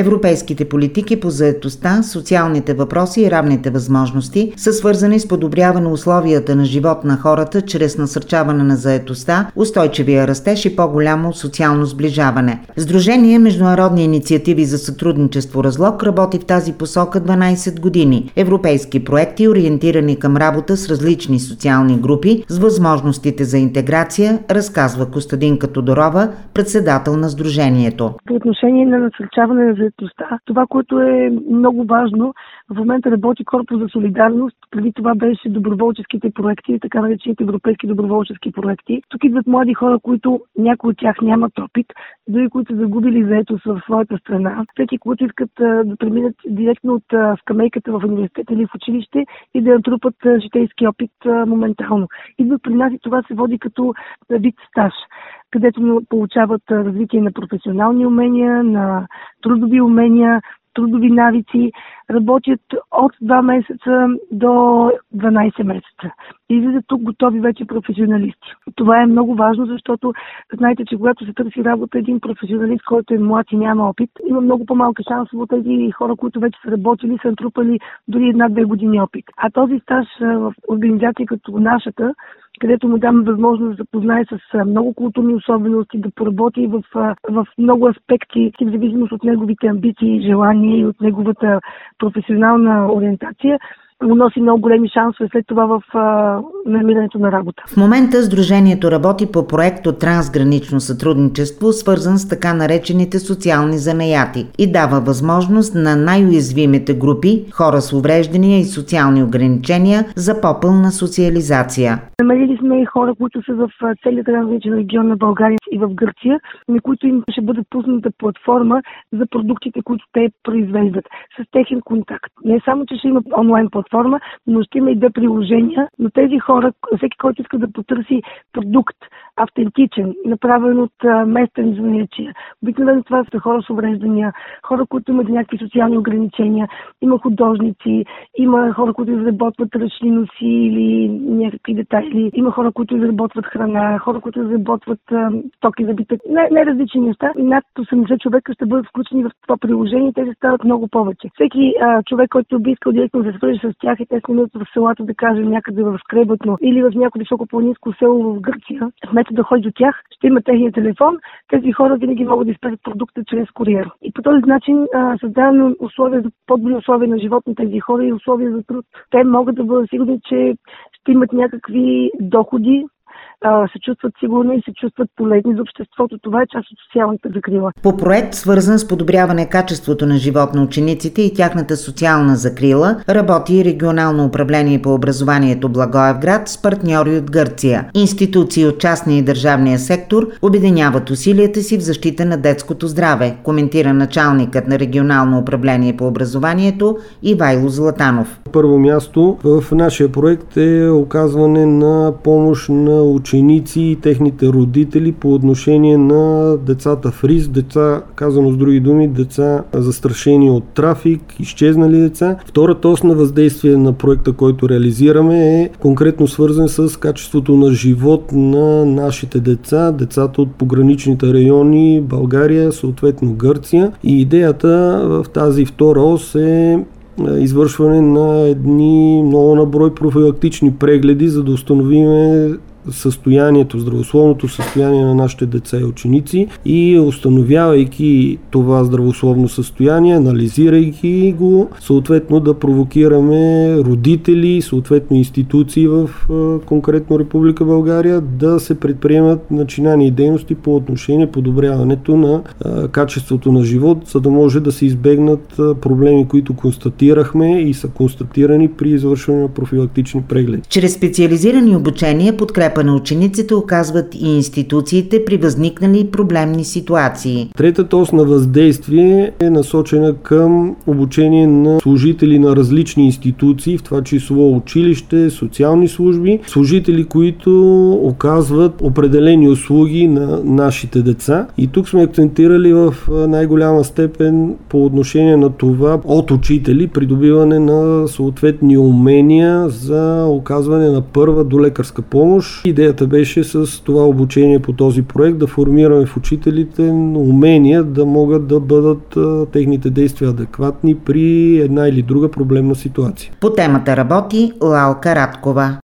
Европейските политики по заетостта, социалните въпроси и равните възможности са свързани с подобряване условията на живот на хората чрез насърчаване на заетостта, устойчивия растеж и по-голямо социално сближаване. Сдружение Международни инициативи за сътрудничество Разлог работи в тази посока 12 години. Европейски проекти, ориентирани към работа с различни социални групи, с възможностите за интеграция, разказва Костадинка Тодорова, председател на Сдружението. По отношение на насърчаване на заедостта. Това, което е много важно, в момента работи Корпус за солидарност, преди това беше доброволческите проекти, така наречените европейски доброволчески проекти. Тук идват млади хора, които някои от тях нямат опит, други, които са загубили заетост в своята страна, трети, които искат да преминат директно от скамейката в университет или в училище и да натрупат житейски опит моментално. Идват при нас и това се води като вид стаж където получават развитие на професионални умения, на трудови умения, трудови навици, работят от 2 месеца до 12 месеца. Излизат тук готови вече професионалисти. Това е много важно, защото знаете, че когато се търси работа един професионалист, който е млад и няма опит, има много по-малка шанс от тези хора, които вече са работили, са натрупали дори една-две години опит. А този стаж в организация като нашата, където му даме възможност да запознае с много културни особености, да поработи в, в много аспекти, в зависимост от неговите амбиции, желания и от неговата професионална ориентация му носи много големи шансове след това в а, намирането на работа. В момента Сдружението работи по проект от трансгранично сътрудничество, свързан с така наречените социални занаяти и дава възможност на най-уязвимите групи, хора с увреждания и социални ограничения за по-пълна социализация. Намерили сме и хора, които са в целият трансграничен регион на България и в Гърция, на които им ще бъде пусната платформа за продуктите, които те произвеждат, с техен контакт. Не само, че ще има онлайн платформа, платформа, но ще има и две приложения. Но тези хора, всеки, който иска да потърси продукт, автентичен, направен от местен занаячия. Обикновено това са хора с увреждания, хора, които имат някакви социални ограничения, има художници, има хора, които изработват ръчни носи или някакви детайли, има хора, които изработват храна, хора, които изработват а, стоки за битък, не, не различни неща. Над 80 човека ще бъдат включени в това приложение и те ще стават много повече. Всеки а, човек, който би искал директно да се свържи с тях и те снимат в селата, да кажем, някъде в Скребътно или в някое високопланинско село в Гърция, вместо да ходи до тях, ще има техния телефон. Тези хора винаги могат да изпратят продукта чрез куриер. И по този начин създаваме условия за по-добри условия на живот на тези хора и условия за труд. Те могат да бъдат сигурни, че ще имат някакви доходи, се чувстват сигурни и се чувстват полезни за обществото. Това е част от социалната закрила. По проект, свързан с подобряване качеството на живот на учениците и тяхната социална закрила, работи регионално управление по образованието Благоевград с партньори от Гърция. Институции от частния и държавния сектор обединяват усилията си в защита на детското здраве, коментира началникът на регионално управление по образованието Ивайло Златанов. Първо място в нашия проект е оказване на помощ на учениците ученици и техните родители по отношение на децата в риск, деца, казано с други думи, деца застрашени от трафик, изчезнали деца. Втората ос на въздействие на проекта, който реализираме е конкретно свързан с качеството на живот на нашите деца, децата от пограничните райони България, съответно Гърция. И идеята в тази втора ос е извършване на едни много наброй профилактични прегледи, за да установиме състоянието, здравословното състояние на нашите деца и ученици и установявайки това здравословно състояние, анализирайки го, съответно да провокираме родители, съответно институции в конкретно Република България да се предприемат начинани и дейности по отношение подобряването на качеството на живот, за да може да се избегнат проблеми, които констатирахме и са констатирани при извършване на профилактични прегледи. Чрез специализирани обучения подкрепа подкрепа на учениците оказват и институциите при възникнали проблемни ситуации. Третата ос на въздействие е насочена към обучение на служители на различни институции, в това число училище, социални служби, служители, които оказват определени услуги на нашите деца. И тук сме акцентирали в най-голяма степен по отношение на това от учители придобиване на съответни умения за оказване на първа до лекарска помощ. Идеята беше с това обучение по този проект да формираме в учителите умения да могат да бъдат техните действия адекватни при една или друга проблемна ситуация. По темата работи Лалка Радкова.